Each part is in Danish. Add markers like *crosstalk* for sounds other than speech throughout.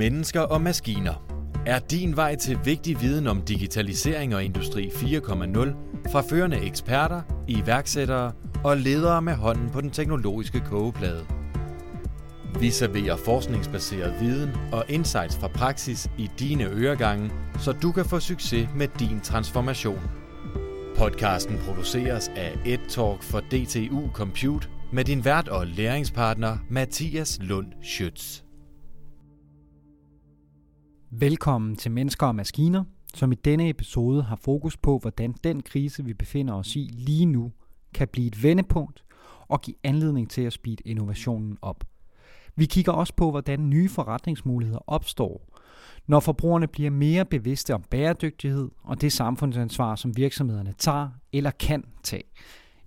mennesker og maskiner. Er din vej til vigtig viden om digitalisering og industri 4.0 fra førende eksperter, iværksættere og ledere med hånden på den teknologiske kogeplade. Vi serverer forskningsbaseret viden og insights fra praksis i dine øregange, så du kan få succes med din transformation. Podcasten produceres af EdTalk for DTU Compute med din vært og læringspartner Mathias Lund Schütz. Velkommen til Mennesker og Maskiner, som i denne episode har fokus på, hvordan den krise, vi befinder os i lige nu, kan blive et vendepunkt og give anledning til at speede innovationen op. Vi kigger også på, hvordan nye forretningsmuligheder opstår, når forbrugerne bliver mere bevidste om bæredygtighed og det samfundsansvar, som virksomhederne tager eller kan tage.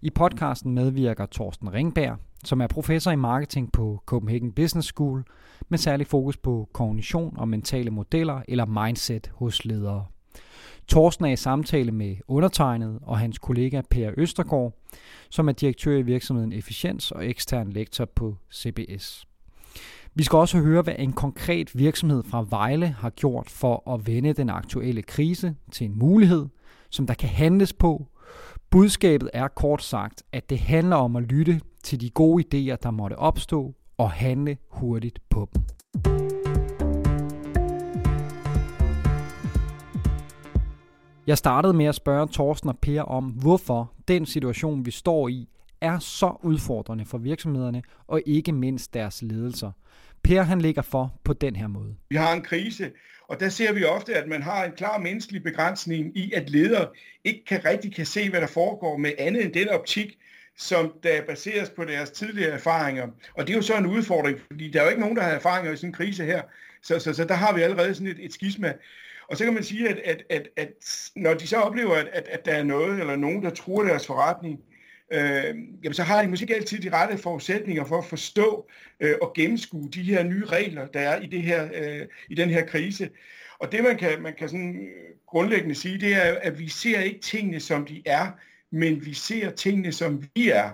I podcasten medvirker Torsten Ringberg, som er professor i marketing på Copenhagen Business School, med særlig fokus på kognition og mentale modeller eller mindset hos ledere. Torsten er i samtale med undertegnet og hans kollega Per Østergaard, som er direktør i virksomheden Efficiens og ekstern lektor på CBS. Vi skal også høre, hvad en konkret virksomhed fra Vejle har gjort for at vende den aktuelle krise til en mulighed, som der kan handles på. Budskabet er kort sagt, at det handler om at lytte til de gode idéer, der måtte opstå, og handle hurtigt på dem. Jeg startede med at spørge Thorsten og Per om, hvorfor den situation, vi står i, er så udfordrende for virksomhederne og ikke mindst deres ledelser. Per han ligger for på den her måde. Vi har en krise, og der ser vi ofte, at man har en klar menneskelig begrænsning i, at ledere ikke kan rigtig kan se, hvad der foregår med andet end den optik, som der baseres på deres tidligere erfaringer. Og det er jo så en udfordring, fordi der er jo ikke nogen, der har erfaringer i sådan en krise her. Så, så, så der har vi allerede sådan et, et skisma. Og så kan man sige, at, at, at, at når de så oplever, at, at, at der er noget eller nogen, der truer deres forretning, øh, jamen så har de måske ikke altid de rette forudsætninger for at forstå øh, og gennemskue de her nye regler, der er i, det her, øh, i den her krise. Og det man kan, man kan sådan grundlæggende sige, det er, at vi ser ikke tingene, som de er, men vi ser tingene, som vi er.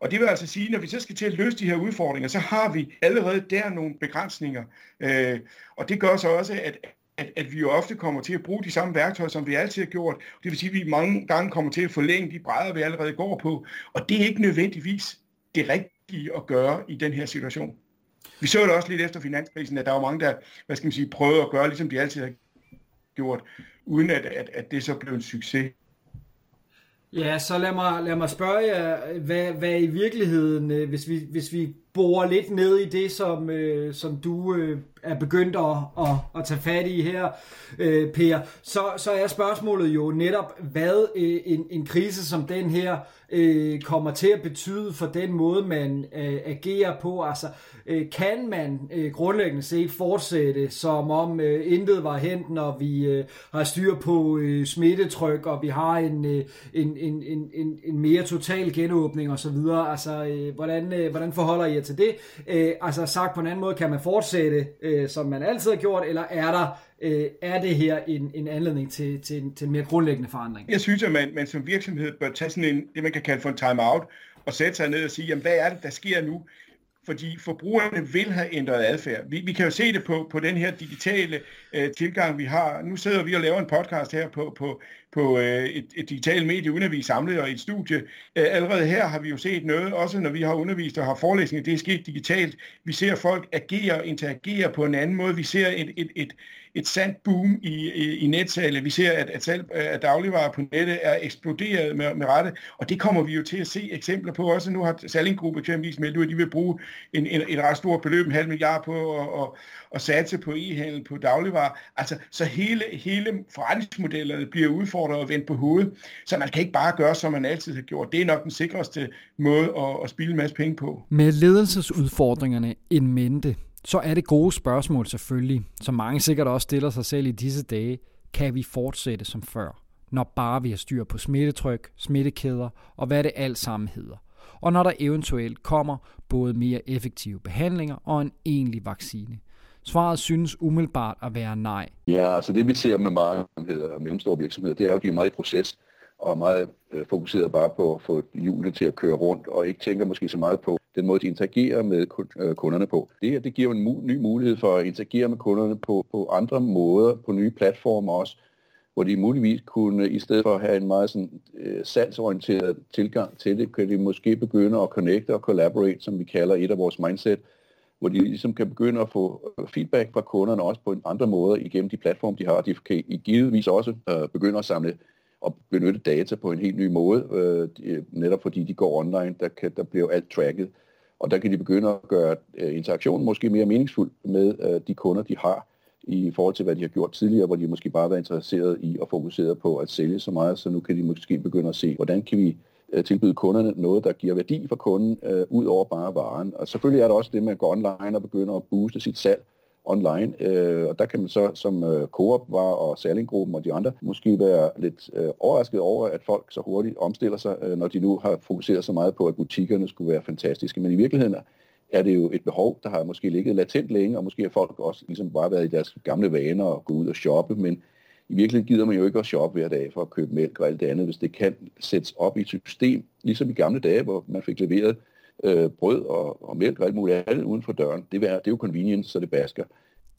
Og det vil altså sige, når vi så skal til at løse de her udfordringer, så har vi allerede der nogle begrænsninger. Øh, og det gør så også, at, at, at vi jo ofte kommer til at bruge de samme værktøjer, som vi altid har gjort. Det vil sige, at vi mange gange kommer til at forlænge de brædder, vi allerede går på. Og det er ikke nødvendigvis det rigtige at gøre i den her situation. Vi så det også lidt efter finanskrisen, at der var mange, der hvad skal man sige, prøvede at gøre, ligesom de altid har gjort, uden at, at, at det så blev en succes. Ja, så lad mig, lad mig spørge jer, hvad, hvad i virkeligheden, øh, hvis vi, hvis vi borer lidt ned i det, som, øh, som du øh, er begyndt at, at, at tage fat i her, øh, Per, så, så er spørgsmålet jo netop, hvad øh, en, en krise som den her øh, kommer til at betyde for den måde, man øh, agerer på. Altså, øh, kan man øh, grundlæggende set fortsætte, som om øh, intet var hent, når vi øh, har styr på øh, smittetryk, og vi har en, øh, en, en, en, en, en mere total genåbning osv.? Altså, øh, hvordan, øh, hvordan forholder I jer til det? Øh, altså, sagt på en anden måde, kan man fortsætte, øh, som man altid har gjort, eller er der øh, er det her en, en anledning til, til, til en mere grundlæggende forandring? Jeg synes, at man, man som virksomhed bør tage sådan en, det man kan kalde for en time-out, og sætte sig ned og sige, jamen, hvad er det, der sker nu? Fordi forbrugerne vil have ændret adfærd. Vi, vi kan jo se det på, på den her digitale øh, tilgang, vi har. Nu sidder vi og laver en podcast her på, på, på øh, et, et digitalt medie, uden at vi er samlet og i et studie. Øh, allerede her har vi jo set noget, også når vi har undervist og har forelæsninger, det er sket digitalt. Vi ser folk agere og interagere på en anden måde. Vi ser et, et, et, et sandt boom i, i, i netsalget. Vi ser, at, at salg af dagligvarer på nettet er eksploderet med, med rette, og det kommer vi jo til at se eksempler på også. Nu har Salling Group eksempelvis meldt ud, at de vil bruge en, en, et ret stort beløb, en halv milliard på at, at, at satse på e-handel på dagligvarer. Altså, så hele, hele forretningsmodellerne bliver udfordret og vendt på hovedet, så man kan ikke bare gøre, som man altid har gjort. Det er nok den sikreste måde at, at spille en masse penge på. Med ledelsesudfordringerne en mente, så er det gode spørgsmål selvfølgelig, som mange sikkert også stiller sig selv i disse dage, kan vi fortsætte som før, når bare vi har styr på smittetryk, smittekæder og hvad det alt sammen hedder. Og når der eventuelt kommer både mere effektive behandlinger og en egentlig vaccine. Svaret synes umiddelbart at være nej. Ja, altså det vi ser med mange og mellemstore virksomheder, det er at de er meget i proces og meget øh, fokuseret bare på at få hjulene til at køre rundt, og ikke tænker måske så meget på den måde, de interagerer med øh, kunderne på. Det her, det giver en mu- ny mulighed for at interagere med kunderne på, på andre måder, på nye platformer også, hvor de muligvis kunne, i stedet for at have en meget sådan, øh, salgsorienteret tilgang til det, kan de måske begynde at connecte og collaborate, som vi kalder et af vores mindset, hvor de ligesom kan begynde at få øh, feedback fra kunderne også på en andre måder igennem de platforme, de har. De kan i givetvis også øh, begynde at samle og benytte data på en helt ny måde, øh, netop fordi de går online, der, kan, der bliver alt tracket, og der kan de begynde at gøre øh, interaktionen måske mere meningsfuld med øh, de kunder, de har, i forhold til, hvad de har gjort tidligere, hvor de måske bare var interesseret i og fokuseret på at sælge så meget, så nu kan de måske begynde at se, hvordan kan vi øh, tilbyde kunderne noget, der giver værdi for kunden, øh, ud over bare varen. Og selvfølgelig er der også det med at gå online og begynde at booste sit salg online, øh, og der kan man så som øh, Coop var og Sallinggruppen og de andre måske være lidt øh, overrasket over, at folk så hurtigt omstiller sig, øh, når de nu har fokuseret så meget på, at butikkerne skulle være fantastiske. Men i virkeligheden er det jo et behov, der har måske ligget latent længe, og måske har folk også ligesom bare været i deres gamle vaner og gå ud og shoppe, men i virkeligheden gider man jo ikke at shoppe hver dag for at købe mælk og alt det andet, hvis det kan sættes op i et system, ligesom i gamle dage, hvor man fik leveret øh, brød og, og mælk og alt muligt andet uden for døren. Det er, det er jo convenience, så det basker.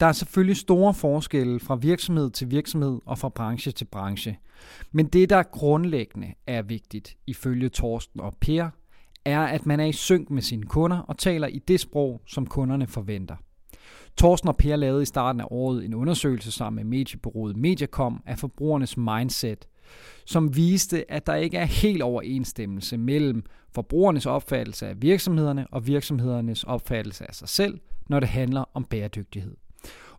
Der er selvfølgelig store forskelle fra virksomhed til virksomhed og fra branche til branche. Men det, der grundlæggende er vigtigt, ifølge Torsten og Per, er, at man er i synk med sine kunder og taler i det sprog, som kunderne forventer. Torsten og Per lavede i starten af året en undersøgelse sammen med mediebureauet Mediacom af forbrugernes mindset, som viste, at der ikke er helt overensstemmelse mellem forbrugernes opfattelse af virksomhederne og virksomhedernes opfattelse af sig selv, når det handler om bæredygtighed.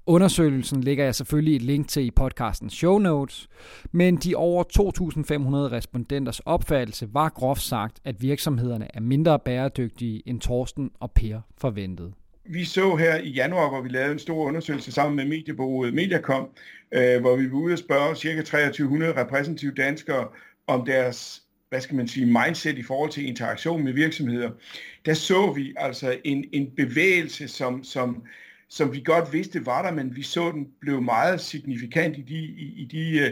Undersøgelsen lægger jeg selvfølgelig et link til i podcastens show notes, men de over 2.500 respondenters opfattelse var groft sagt, at virksomhederne er mindre bæredygtige, end Torsten og Per forventede. Vi så her i januar, hvor vi lavede en stor undersøgelse sammen med mediebureauet Mediacom, øh, hvor vi var ude og spørge ca. 2300 repræsentative danskere om deres hvad skal man sige, mindset i forhold til interaktion med virksomheder, der så vi altså en, en bevægelse, som, som som vi godt vidste var der, men vi så den blev meget signifikant i de, i, i de øh,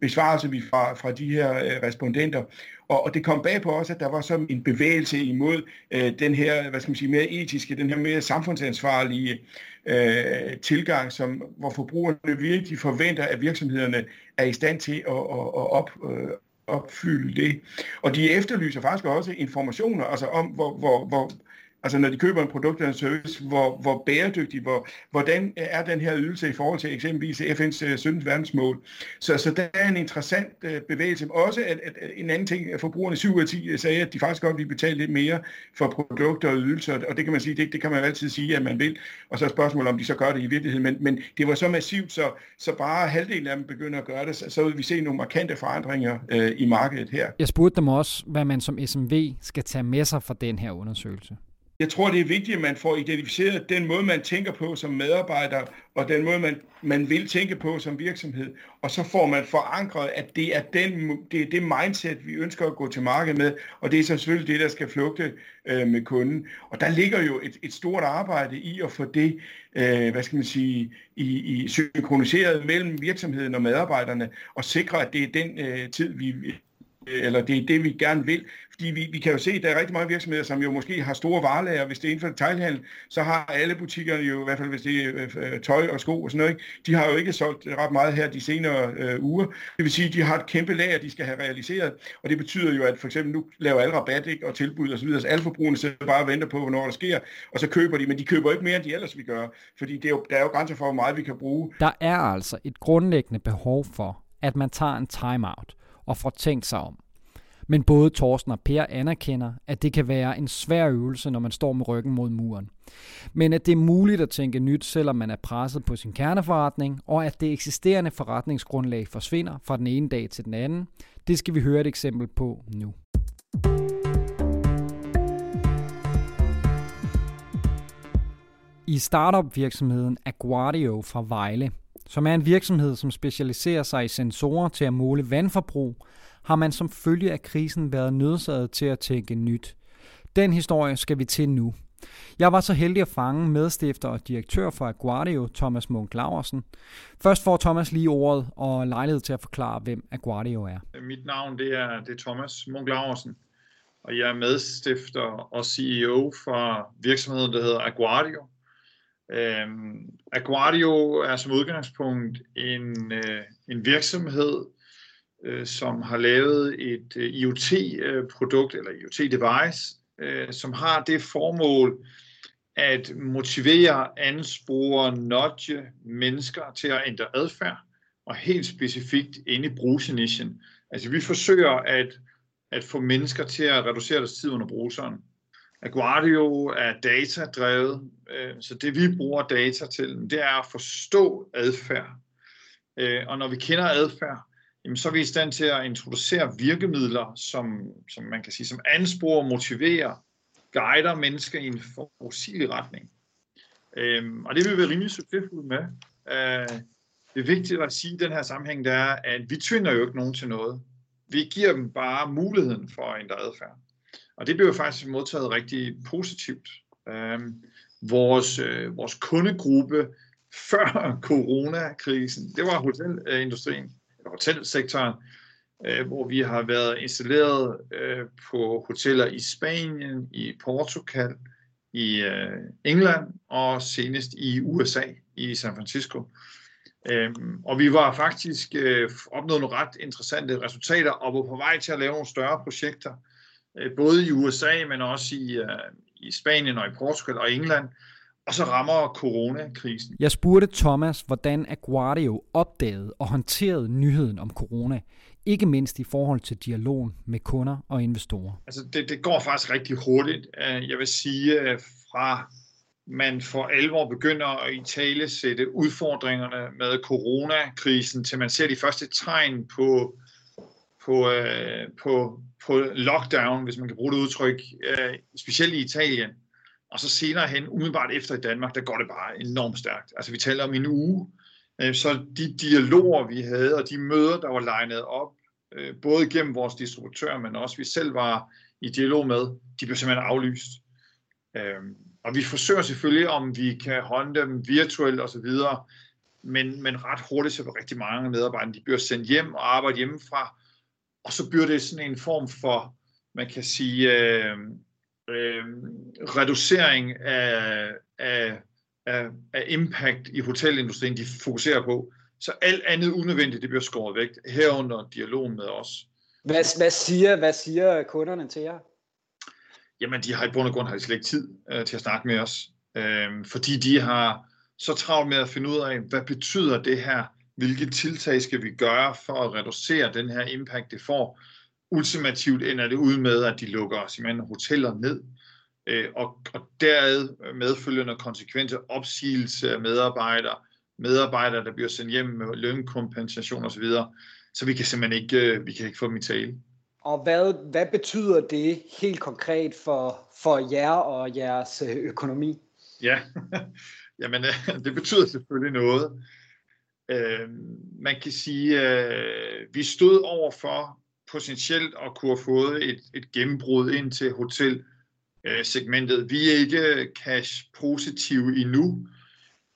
besvarelse vi fra, fra de her øh, respondenter. Og, og det kom bag på os, at der var sådan en bevægelse imod øh, den her, hvad skal man sige, mere etiske, den her mere samfundsansvarlige øh, tilgang, som, hvor forbrugerne virkelig forventer, at virksomhederne er i stand til at, at, at op, øh, opfylde det. Og de efterlyser faktisk også informationer altså om, hvor, hvor, hvor, altså når de køber en produkt eller en service, hvor, hvor bæredygtig, hvor, hvordan er den her ydelse i forhold til eksempelvis FN's 17. Øh, verdensmål. Så, så der er en interessant øh, bevægelse. Også at, at, at en anden ting, at forbrugerne 7 ud af 10 øh, sagde, at de faktisk godt vil betale lidt mere for produkter og ydelser, og det kan man sige, det, det kan man altid sige, at man vil. Og så er spørgsmålet, om de så gør det i virkeligheden. Men, men det var så massivt, så, så bare halvdelen af dem begynder at gøre det, så, så vil vi se nogle markante forandringer øh, i markedet her. Jeg spurgte dem også, hvad man som SMV skal tage med sig fra den her undersøgelse. Jeg tror, det er vigtigt, at man får identificeret den måde, man tænker på som medarbejder, og den måde, man, man vil tænke på som virksomhed. Og så får man forankret, at det er, den, det er det mindset, vi ønsker at gå til markedet med, og det er så selvfølgelig det, der skal flugte øh, med kunden. Og der ligger jo et, et stort arbejde i at få det, øh, hvad skal man sige, i, i synkroniseret mellem virksomheden og medarbejderne, og sikre, at det er den øh, tid, vi eller det er det, vi gerne vil. Fordi vi, vi kan jo se, at der er rigtig mange virksomheder, som jo måske har store varelager. Hvis det er inden for detaljhandel, så har alle butikkerne jo, i hvert fald hvis det er øh, øh, tøj og sko og sådan noget, ikke? de har jo ikke solgt ret meget her de senere øh, uger. Det vil sige, at de har et kæmpe lager, de skal have realiseret. Og det betyder jo, at for eksempel nu laver alle rabat ikke? og tilbud osv. Så alle forbrugerne sidder bare og venter på, hvornår der sker, og så køber de. Men de køber ikke mere, end de ellers vil gøre. Fordi det er jo, der er jo grænser for, hvor meget vi kan bruge. Der er altså et grundlæggende behov for, at man tager en timeout og får tænkt sig om. Men både Thorsten og Per anerkender, at det kan være en svær øvelse, når man står med ryggen mod muren. Men at det er muligt at tænke nyt, selvom man er presset på sin kerneforretning, og at det eksisterende forretningsgrundlag forsvinder fra den ene dag til den anden, det skal vi høre et eksempel på nu. I startup-virksomheden Aguardio fra Vejle, som er en virksomhed, som specialiserer sig i sensorer til at måle vandforbrug, har man som følge af krisen været nødsaget til at tænke nyt. Den historie skal vi til nu. Jeg var så heldig at fange medstifter og direktør for Aguardio, Thomas Munk Laversen. Først får Thomas lige ordet og lejlighed til at forklare, hvem Aguardio er. Mit navn det er, det er Thomas Munk Laversen. og jeg er medstifter og CEO for virksomheden, der hedder Aguardio. Øhm, Aguardio er som udgangspunkt en, øh, en virksomhed, øh, som har lavet et øh, IoT-produkt øh, eller IoT-device, øh, som har det formål at motivere, anspore, nudge mennesker til at ændre adfærd, og helt specifikt inde i brugsenichen. Altså vi forsøger at, at få mennesker til at reducere deres tid under bruseren. Aguardio er datadrevet, øh, så det vi bruger data til, det er at forstå adfærd. Øh, og når vi kender adfærd, jamen, så er vi i stand til at introducere virkemidler, som, som man kan sige, som ansporer, motiverer, guider mennesker i en forudsigelig retning. Øhm, og det vil vi være rimelig succesfulde med. Øh, det vigtigt at sige i den her sammenhæng, det er, at vi tvinger jo ikke nogen til noget. Vi giver dem bare muligheden for at ændre adfærd. Og det blev faktisk modtaget rigtig positivt. Øhm, vores, øh, vores kundegruppe før coronakrisen, det var hotelindustrien, eller hotelsektoren, øh, hvor vi har været installeret øh, på hoteller i Spanien, i Portugal, i øh, England og senest i USA, i San Francisco. Øhm, og vi var faktisk øh, opnået nogle ret interessante resultater og var på vej til at lave nogle større projekter, både i USA, men også i, øh, i Spanien og i Portugal og England. Og så rammer coronakrisen. Jeg spurgte Thomas, hvordan Aguardio opdagede og håndterede nyheden om corona, ikke mindst i forhold til dialogen med kunder og investorer. Altså det, det går faktisk rigtig hurtigt. Øh, jeg vil sige, øh, fra man for alvor begynder at i tale sætte udfordringerne med coronakrisen, til man ser de første tegn på, på, øh, på, på lockdown, hvis man kan bruge det udtryk, øh, specielt i Italien. Og så senere hen, umiddelbart efter i Danmark, der går det bare enormt stærkt. Altså vi taler om en uge. Øh, så de dialoger, vi havde, og de møder, der var legnet op, øh, både gennem vores distributør, men også vi selv var i dialog med, de blev simpelthen aflyst. Øh, og vi forsøger selvfølgelig, om vi kan håndte dem virtuelt osv., men, men ret hurtigt så vil rigtig mange medarbejdere, de bliver sendt hjem og arbejde hjemmefra, og så bliver det sådan en form for, man kan sige, øh, øh, reducering af, af, af, af impact i hotelindustrien, de fokuserer på. Så alt andet unødvendigt, det bliver skåret væk, herunder dialogen med os. Hvad, hvad, siger, hvad siger kunderne til jer? Jamen, de har i bund og grund har de slet ikke tid øh, til at snakke med os, øh, fordi de har så travlt med at finde ud af, hvad betyder det her? Hvilke tiltag skal vi gøre for at reducere den her impact, det får? Ultimativt ender det ud med, at de lukker simpelthen hoteller ned, øh, og, og derad medfølgende konsekvenser, opsigelse af medarbejdere, medarbejdere, der bliver sendt hjem med lønkompensation osv., så vi kan simpelthen ikke, øh, vi kan ikke få dem i tale. Og hvad, hvad betyder det helt konkret for, for jer og jeres øh, økonomi? Ja, *laughs* jamen øh, det betyder selvfølgelig noget. Øh, man kan sige, øh, vi stod over for potentielt at kunne have fået et, et gennembrud ind til hotelsegmentet. Øh, vi er ikke cash positive endnu,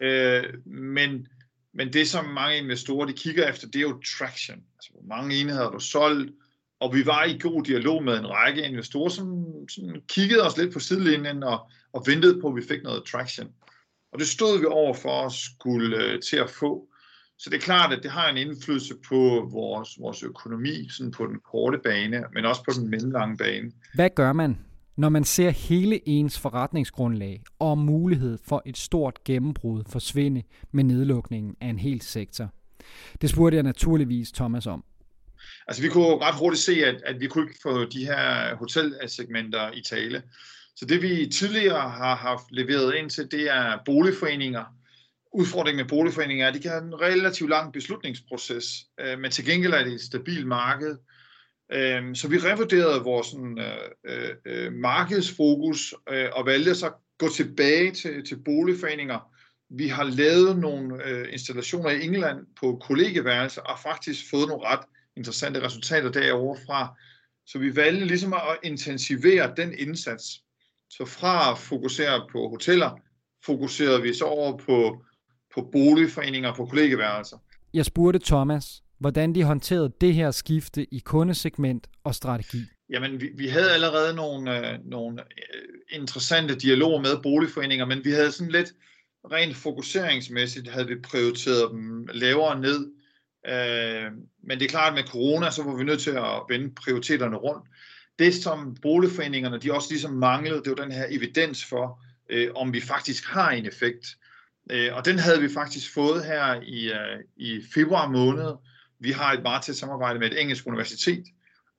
øh, men, men det som mange investorer de kigger efter, det er jo traction. Altså, hvor mange enheder har du solgt, og vi var i god dialog med en række investorer, som, som kiggede os lidt på sidelinjen og, og ventede på, at vi fik noget traction. Og det stod vi over for at skulle øh, til at få. Så det er klart, at det har en indflydelse på vores, vores økonomi sådan på den korte bane, men også på den mellemlange bane. Hvad gør man, når man ser hele ens forretningsgrundlag og mulighed for et stort gennembrud forsvinde med nedlukningen af en hel sektor? Det spurgte jeg naturligvis Thomas om. Altså vi kunne ret hurtigt se, at, at vi kunne ikke få de her hotelsegmenter i tale. Så det vi tidligere har haft leveret ind til, det er boligforeninger. Udfordringen med boligforeninger er, at de kan have en relativt lang beslutningsproces, øh, men til gengæld er det et stabilt marked. Øh, så vi revurderede vores sådan, øh, øh, markedsfokus øh, og valgte så at gå tilbage til, til boligforeninger. Vi har lavet nogle øh, installationer i England på kollegeværelser og faktisk fået nogle ret interessante resultater derovre fra. Så vi valgte ligesom at intensivere den indsats. Så fra at fokusere på hoteller, fokuserede vi så over på, på boligforeninger og på kollegeværelser. Jeg spurgte Thomas, hvordan de håndterede det her skifte i kundesegment og strategi. Jamen, vi, vi havde allerede nogle, øh, nogle øh, interessante dialoger med boligforeninger, men vi havde sådan lidt rent fokuseringsmæssigt, havde vi prioriteret dem lavere ned. Øh, men det er klart, at med corona, så var vi nødt til at vende prioriteterne rundt. Det, som boligforeningerne, de også ligesom manglede, det var den her evidens for, øh, om vi faktisk har en effekt. Øh, og den havde vi faktisk fået her i, øh, i februar måned. Vi har et meget tæt samarbejde med et engelsk universitet,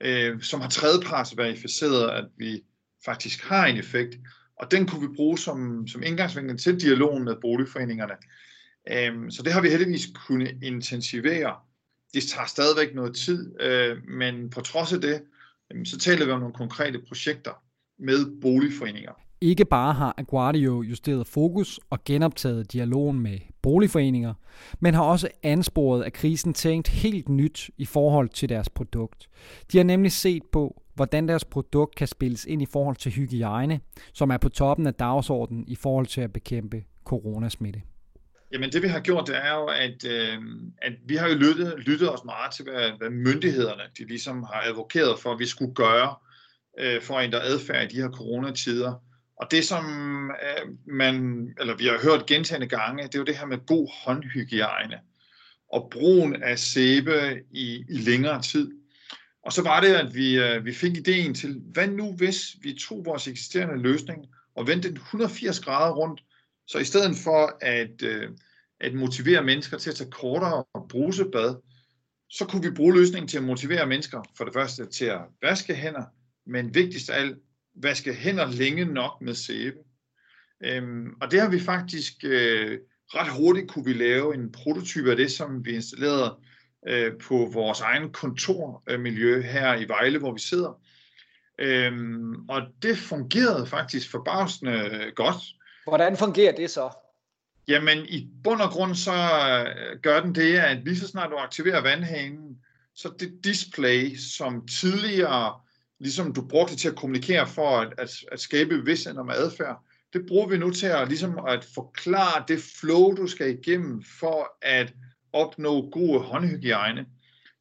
øh, som har tredjeparts verificeret, at vi faktisk har en effekt. Og den kunne vi bruge som, som indgangsvinkel til dialogen med boligforeningerne. Øh, så det har vi heldigvis kunne intensivere. Det tager stadigvæk noget tid, øh, men på trods af det, så taler vi om nogle konkrete projekter med boligforeninger. Ikke bare har Aguardio justeret fokus og genoptaget dialogen med boligforeninger, men har også ansporet af krisen tænkt helt nyt i forhold til deres produkt. De har nemlig set på, hvordan deres produkt kan spilles ind i forhold til hygiejne, som er på toppen af dagsordenen i forhold til at bekæmpe coronasmitte. Jamen det vi har gjort, det er jo, at, øh, at vi har jo lyttet, lyttet os meget til, hvad, hvad myndighederne de ligesom har advokeret for, at vi skulle gøre øh, for at ændre adfærd i de her coronatider. Og det, som øh, man, eller vi har hørt gentagende gange, det er jo det her med god håndhygiejne og brugen af sæbe i, i længere tid. Og så var det, at vi, øh, vi fik ideen til, hvad nu hvis vi tog vores eksisterende løsning og vendte den 180 grader rundt, så i stedet for at, øh, at motivere mennesker til at tage kortere og brusebad, så kunne vi bruge løsningen til at motivere mennesker for det første til at vaske hænder, men vigtigst af alt vaske hænder længe nok med sæbe. Øhm, og det har vi faktisk øh, ret hurtigt kunne vi lave en prototype af det, som vi installerede øh, på vores egen kontormiljø her i Vejle, hvor vi sidder. Øhm, og det fungerede faktisk forbavsende godt. Hvordan fungerer det så? Jamen, i bund og grund så øh, gør den det, at lige så snart du aktiverer vandhanen, så det display, som tidligere ligesom du brugte det til at kommunikere for at, at, at skabe bevidsthed om adfærd, det bruger vi nu til at, ligesom at forklare det flow, du skal igennem for at opnå god håndhygiejne.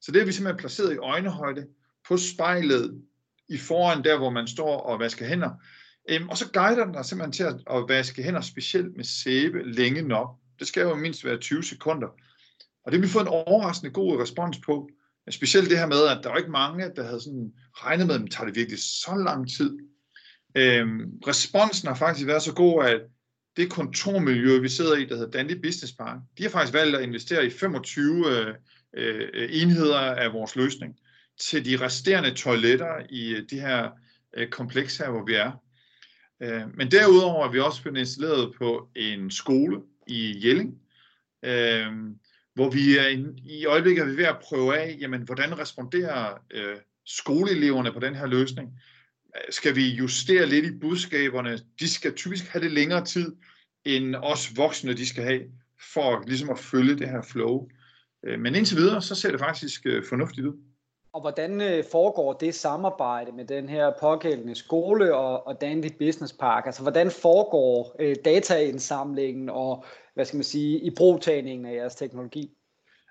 Så det er vi simpelthen placeret i øjnehøjde på spejlet i foran der, hvor man står og vasker hænder. Øhm, og så guider den dig simpelthen til at, at vaske hænder specielt med sæbe længe nok. Det skal jo mindst være 20 sekunder. Og det har vi fået en overraskende god respons på. Specielt det her med, at der var ikke mange, der havde sådan regnet med, at det tager det virkelig så lang tid. Øhm, responsen har faktisk været så god, at det kontormiljø, vi sidder i, der hedder Dandy Business Park, de har faktisk valgt at investere i 25 øh, øh, enheder af vores løsning til de resterende toiletter i øh, det her øh, kompleks her, hvor vi er. Øh, men derudover er vi også blevet installeret på en skole i Jelling, øh, hvor vi er i, i øjeblikket er vi ved at prøve af, jamen, hvordan responderer øh, skoleeleverne på den her løsning. Skal vi justere lidt i budskaberne? De skal typisk have det længere tid, end os voksne de skal have, for ligesom at følge det her flow. Øh, men indtil videre, så ser det faktisk øh, fornuftigt ud. Og hvordan øh, foregår det samarbejde med den her pågældende skole og, og Dandy Business Park? Altså hvordan foregår øh, dataindsamlingen og hvad skal man sige, i brugtagningen af jeres teknologi?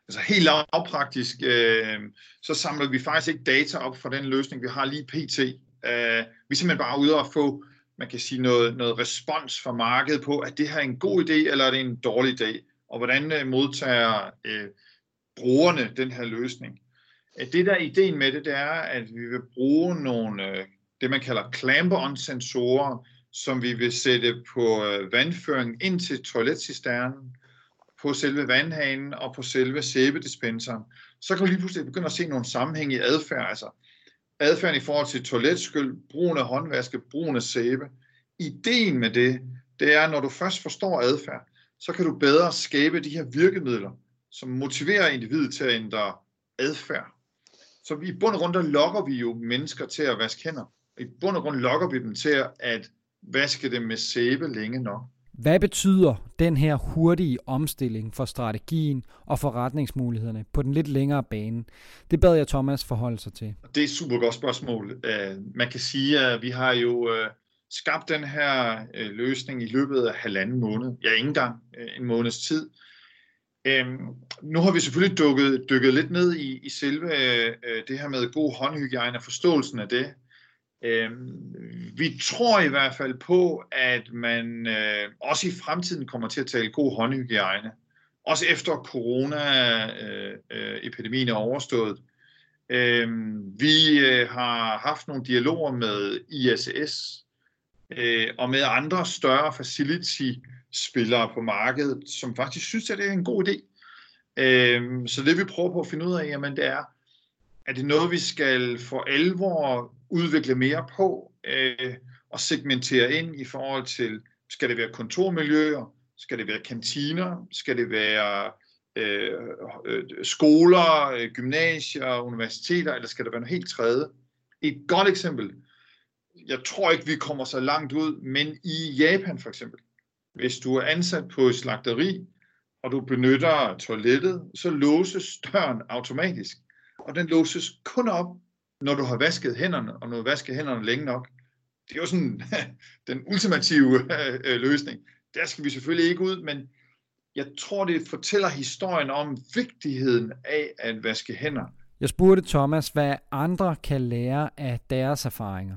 Altså helt lavpraktisk, øh, så samler vi faktisk ikke data op fra den løsning, vi har lige pt. Øh, vi er simpelthen bare ude og få, man kan sige, noget, noget respons fra markedet på, at det her er en god idé, eller er det en dårlig idé, og hvordan øh, modtager øh, brugerne den her løsning. Det der er ideen med det, det er, at vi vil bruge nogle, øh, det man kalder clamp-on-sensorer, som vi vil sætte på vandføringen vandføring ind til toiletcisternen, på selve vandhanen og på selve sæbedispenseren, så kan du lige pludselig begynde at se nogle sammenhæng i adfærd, altså adfærden i forhold til toiletskyld, brugen af håndvaske, brugen af sæbe. Ideen med det, det er, når du først forstår adfærd, så kan du bedre skabe de her virkemidler, som motiverer individet til at ændre adfærd. Så i bund og grund, der lokker vi jo mennesker til at vaske hænder. I bund og grund lokker vi dem til at vaske dem med sæbe længe nok. Hvad betyder den her hurtige omstilling for strategien og forretningsmulighederne på den lidt længere bane? Det bad jeg Thomas forholde sig til. Det er et super godt spørgsmål. Øh, man kan sige, at vi har jo øh, skabt den her øh, løsning i løbet af halvanden måned. Ja, ikke engang en måneds tid. Øhm, Nu har vi selvfølgelig dykket, dykket lidt ned i, i selve øh, det her med god håndhygiejne og forståelsen af det. Øhm, vi tror i hvert fald på, at man øh, også i fremtiden kommer til at tale god håndhygiejne. Også efter corona-epidemien øh, øh, er overstået. Øhm, vi øh, har haft nogle dialoger med ISS øh, og med andre større facility spillere på markedet, som faktisk synes, at det er en god idé. Øh, så det vi prøver på at finde ud af, jamen det er, er det noget, vi skal for alvor udvikle mere på øh, og segmentere ind i forhold til, skal det være kontormiljøer, skal det være kantiner, skal det være øh, øh, skoler, øh, gymnasier, universiteter, eller skal det være noget helt tredje? Et godt eksempel, jeg tror ikke, vi kommer så langt ud, men i Japan for eksempel, hvis du er ansat på et slagteri, og du benytter toilettet, så låses døren automatisk. Og den låses kun op, når du har vasket hænderne, og når du vasker hænderne længe nok. Det er jo sådan *laughs* den ultimative øh, løsning. Der skal vi selvfølgelig ikke ud, men jeg tror, det fortæller historien om vigtigheden af at vaske hænder. Jeg spurgte Thomas, hvad andre kan lære af deres erfaringer.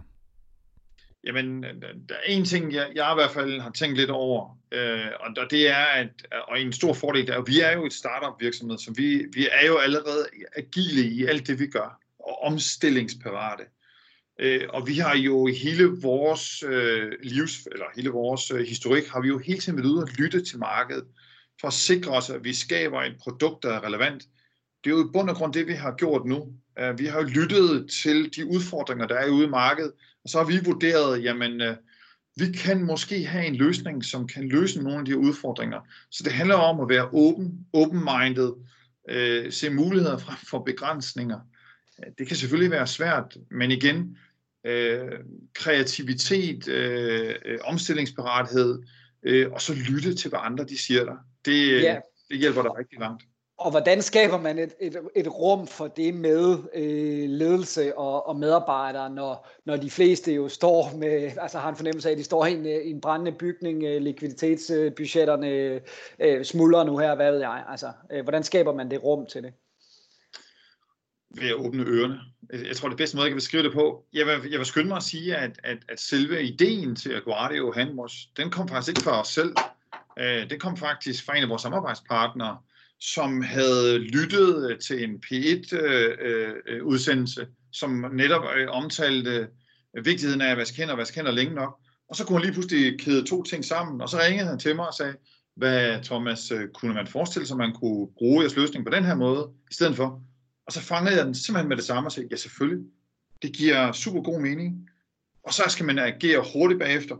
Jamen, der er en ting, jeg, jeg i hvert fald har tænkt lidt over, øh, og det er, at og en stor fordel er, at vi er jo et startup virksomhed, så vi, vi er jo allerede agile i alt det, vi gør, og omstillingsparate. Øh, og vi har jo i hele vores øh, livs, eller hele vores øh, historik, har vi jo hele tiden været ude og lytte til markedet, for at sikre os, at vi skaber et produkt, der er relevant. Det er jo i bund og grund det, vi har gjort nu. Uh, vi har jo lyttet til de udfordringer, der er ude i markedet, og så har vi vurderet, jamen, uh, vi kan måske have en løsning, som kan løse nogle af de udfordringer. Så det handler om at være åben, open-minded, uh, se muligheder frem for begrænsninger. Det kan selvfølgelig være svært, men igen, uh, kreativitet, uh, omstillingsparathed, uh, og så lytte til, hvad andre de siger der. Det, ja. det hjælper dig rigtig langt. Og hvordan skaber man et, et, et rum for det med øh, ledelse og, og medarbejdere, når, når de fleste jo står med, altså har en fornemmelse af, at de står i en, i en brændende bygning, øh, likviditetsbudgetterne øh, smuldrer nu her, hvad ved jeg. Altså, øh, hvordan skaber man det rum til det? Ved at åbne ørerne. Jeg tror, det bedste måde, jeg kan beskrive det på, jeg vil, jeg vil skynde mig at sige, at, at, at selve ideen til Aguadio Handmos, den kom faktisk ikke fra os selv. Øh, det kom faktisk fra en af vores samarbejdspartnere, som havde lyttet øh, til en P1-udsendelse, øh, øh, som netop omtalte vigtigheden af at vaske hænder og vaske hænder længe nok. Og så kunne han lige pludselig kæde to ting sammen, og så ringede han til mig og sagde, hvad Thomas, kunne man forestille sig, man kunne bruge jeres løsning på den her måde, i stedet for? Og så fangede jeg den simpelthen med det samme og sagde, ja selvfølgelig, det giver super god mening. Og så skal man agere hurtigt bagefter,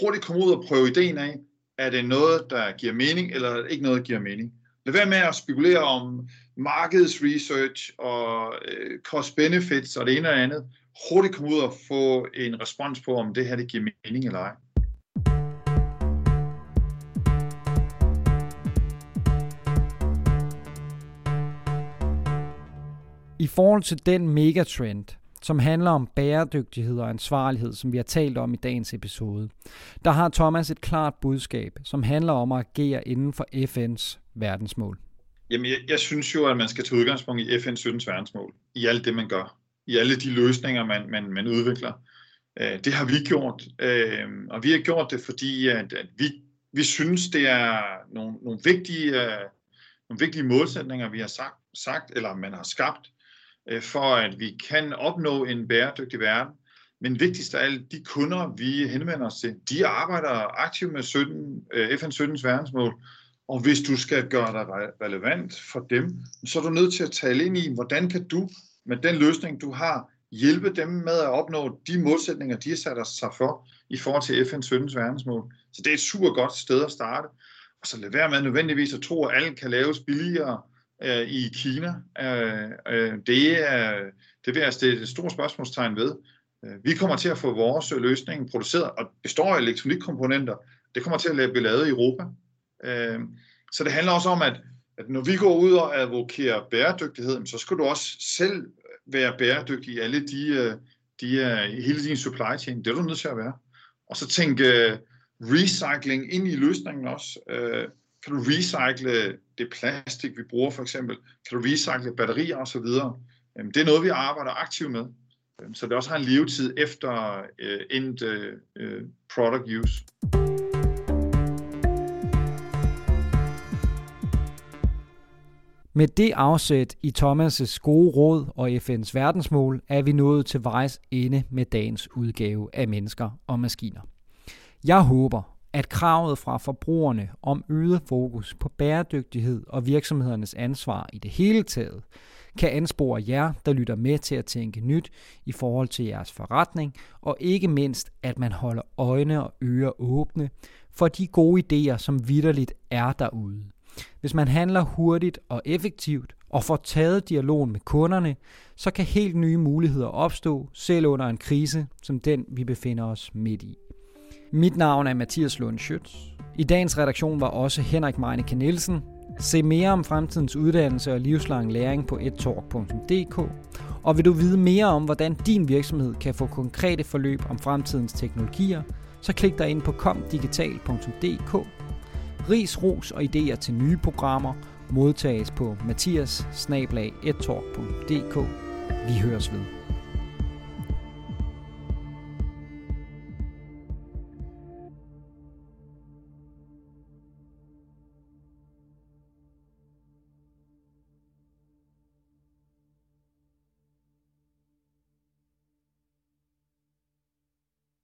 hurtigt komme ud og prøve ideen af, er det noget, der giver mening, eller ikke noget, der giver mening? Lad være med at spekulere om markedsresearch og øh, cost benefits og det ene og andet. Hurtigt komme ud og få en respons på, om det her det giver mening eller ej. I forhold til den megatrend, som handler om bæredygtighed og ansvarlighed, som vi har talt om i dagens episode. Der har Thomas et klart budskab, som handler om at agere inden for FN's verdensmål. Jamen, jeg, jeg synes jo, at man skal tage udgangspunkt i FN's 17 verdensmål, i alt det, man gør, i alle de løsninger, man, man, man udvikler. Øh, det har vi gjort, øh, og vi har gjort det, fordi at, at vi, vi synes, det er nogle, nogle, vigtige, øh, nogle vigtige målsætninger, vi har sagt, sagt eller man har skabt, Øh, for at vi kan opnå en bæredygtig verden. Men vigtigst af alt, de kunder, vi henvender os til, de arbejder aktivt med 17, FN 17's verdensmål, og hvis du skal gøre dig relevant for dem, så er du nødt til at tale ind i, hvordan kan du med den løsning, du har, hjælpe dem med at opnå de målsætninger, de har sat sig for i forhold til FN 17's verdensmål. Så det er et super godt sted at starte. Og så lad være med nødvendigvis at tro, at alt kan laves billigere øh, i Kina. Øh, øh, det, er, det vil jeg stille et stort spørgsmålstegn ved. Øh, vi kommer til at få vores løsning produceret, og består af elektronikkomponenter. Det kommer til at blive lavet i Europa. Øh, så det handler også om, at, at når vi går ud og advokerer bæredygtighed, så skal du også selv være bæredygtig i alle de, øh, de, øh, i hele din supply chain. Det er du nødt til at være. Og så tænke recycling ind i løsningen også. Kan du recycle det plastik, vi bruger for eksempel? Kan du recycle batterier osv.? Det er noget, vi arbejder aktivt med. Øhm, så det også har en levetid efter øh, endt end product use. Med det afsæt i Thomas' gode råd og FN's verdensmål er vi nået til vejs ende med dagens udgave af Mennesker og Maskiner. Jeg håber, at kravet fra forbrugerne om øget fokus på bæredygtighed og virksomhedernes ansvar i det hele taget kan anspore jer, der lytter med til at tænke nyt i forhold til jeres forretning, og ikke mindst, at man holder øjne og ører åbne for de gode idéer, som vidderligt er derude. Hvis man handler hurtigt og effektivt og får taget dialogen med kunderne, så kan helt nye muligheder opstå, selv under en krise som den, vi befinder os midt i. Mit navn er Mathias Lund Schütz. I dagens redaktion var også Henrik Meineke Nielsen. Se mere om fremtidens uddannelse og livslang læring på ettalk.dk. Og vil du vide mere om, hvordan din virksomhed kan få konkrete forløb om fremtidens teknologier, så klik dig ind på komdigital.dk Ris, ros og idéer til nye programmer modtages på mathias Vi høres ved.